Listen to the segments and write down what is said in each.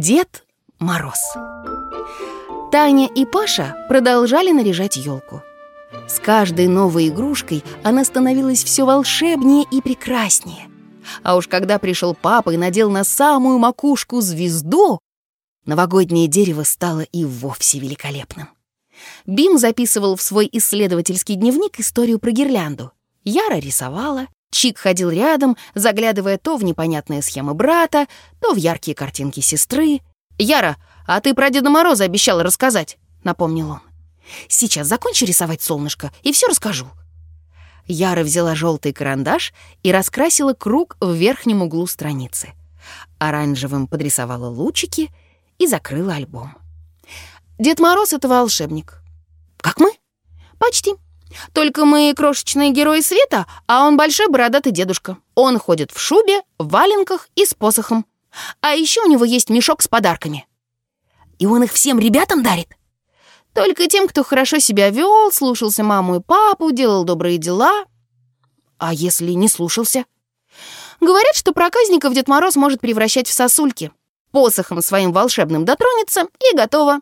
Дед Мороз. Таня и Паша продолжали наряжать елку. С каждой новой игрушкой она становилась все волшебнее и прекраснее. А уж когда пришел папа и надел на самую макушку звезду, новогоднее дерево стало и вовсе великолепным. Бим записывал в свой исследовательский дневник историю про гирлянду. Яра рисовала, Чик ходил рядом, заглядывая то в непонятные схемы брата, то в яркие картинки сестры. «Яра, а ты про Деда Мороза обещала рассказать», — напомнил он. «Сейчас закончу рисовать солнышко и все расскажу». Яра взяла желтый карандаш и раскрасила круг в верхнем углу страницы. Оранжевым подрисовала лучики и закрыла альбом. «Дед Мороз — это волшебник». «Как мы?» «Почти», только мы крошечные герои света, а он большой бородатый дедушка. Он ходит в шубе, в валенках и с посохом. А еще у него есть мешок с подарками. И он их всем ребятам дарит? Только тем, кто хорошо себя вел, слушался маму и папу, делал добрые дела. А если не слушался? Говорят, что проказников Дед Мороз может превращать в сосульки. Посохом своим волшебным дотронется и готово.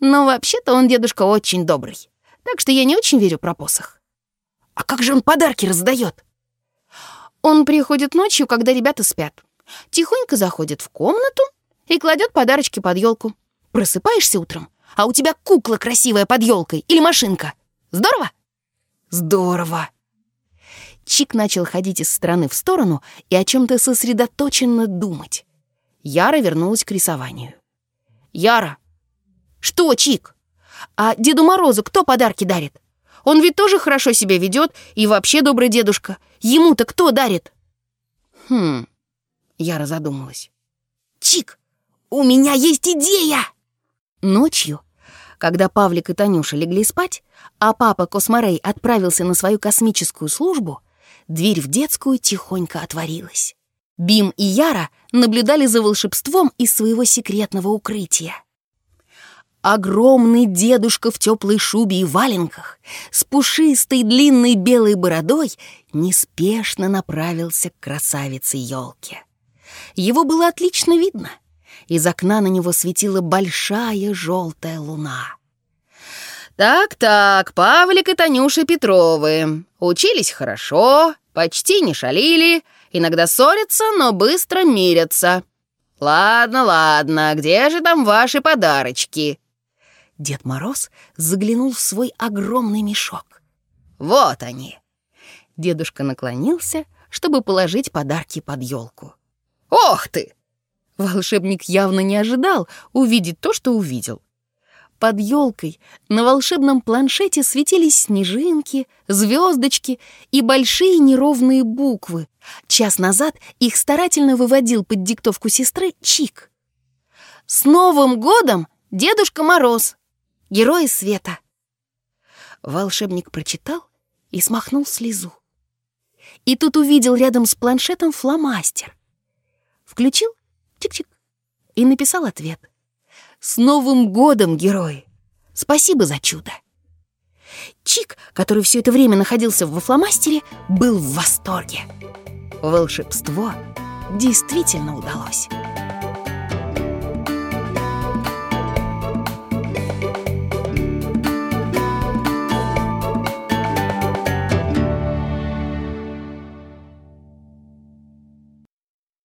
Но вообще-то он дедушка очень добрый. Так что я не очень верю про посох. А как же он подарки раздает? Он приходит ночью, когда ребята спят. Тихонько заходит в комнату и кладет подарочки под елку. Просыпаешься утром, а у тебя кукла красивая под елкой или машинка. Здорово? Здорово. Чик начал ходить из стороны в сторону и о чем-то сосредоточенно думать. Яра вернулась к рисованию. «Яра!» «Что, Чик?» А Деду Морозу кто подарки дарит? Он ведь тоже хорошо себя ведет и вообще добрый дедушка. Ему-то кто дарит? Хм, я задумалась. Чик, у меня есть идея! Ночью, когда Павлик и Танюша легли спать, а папа Косморей отправился на свою космическую службу, дверь в детскую тихонько отворилась. Бим и Яра наблюдали за волшебством из своего секретного укрытия. Огромный дедушка в теплой шубе и валенках с пушистой длинной белой бородой неспешно направился к красавице елке. Его было отлично видно. Из окна на него светила большая желтая луна. «Так-так, Павлик и Танюша Петровы. Учились хорошо, почти не шалили, иногда ссорятся, но быстро мирятся. Ладно, ладно, где же там ваши подарочки?» Дед Мороз заглянул в свой огромный мешок. «Вот они!» Дедушка наклонился, чтобы положить подарки под елку. «Ох ты!» Волшебник явно не ожидал увидеть то, что увидел. Под елкой на волшебном планшете светились снежинки, звездочки и большие неровные буквы. Час назад их старательно выводил под диктовку сестры Чик. «С Новым годом, Дедушка Мороз!» Герои света!» Волшебник прочитал и смахнул слезу. И тут увидел рядом с планшетом фломастер. Включил чик-чик и написал ответ. «С Новым годом, герои! Спасибо за чудо!» Чик, который все это время находился во фломастере, был в восторге. Волшебство действительно удалось.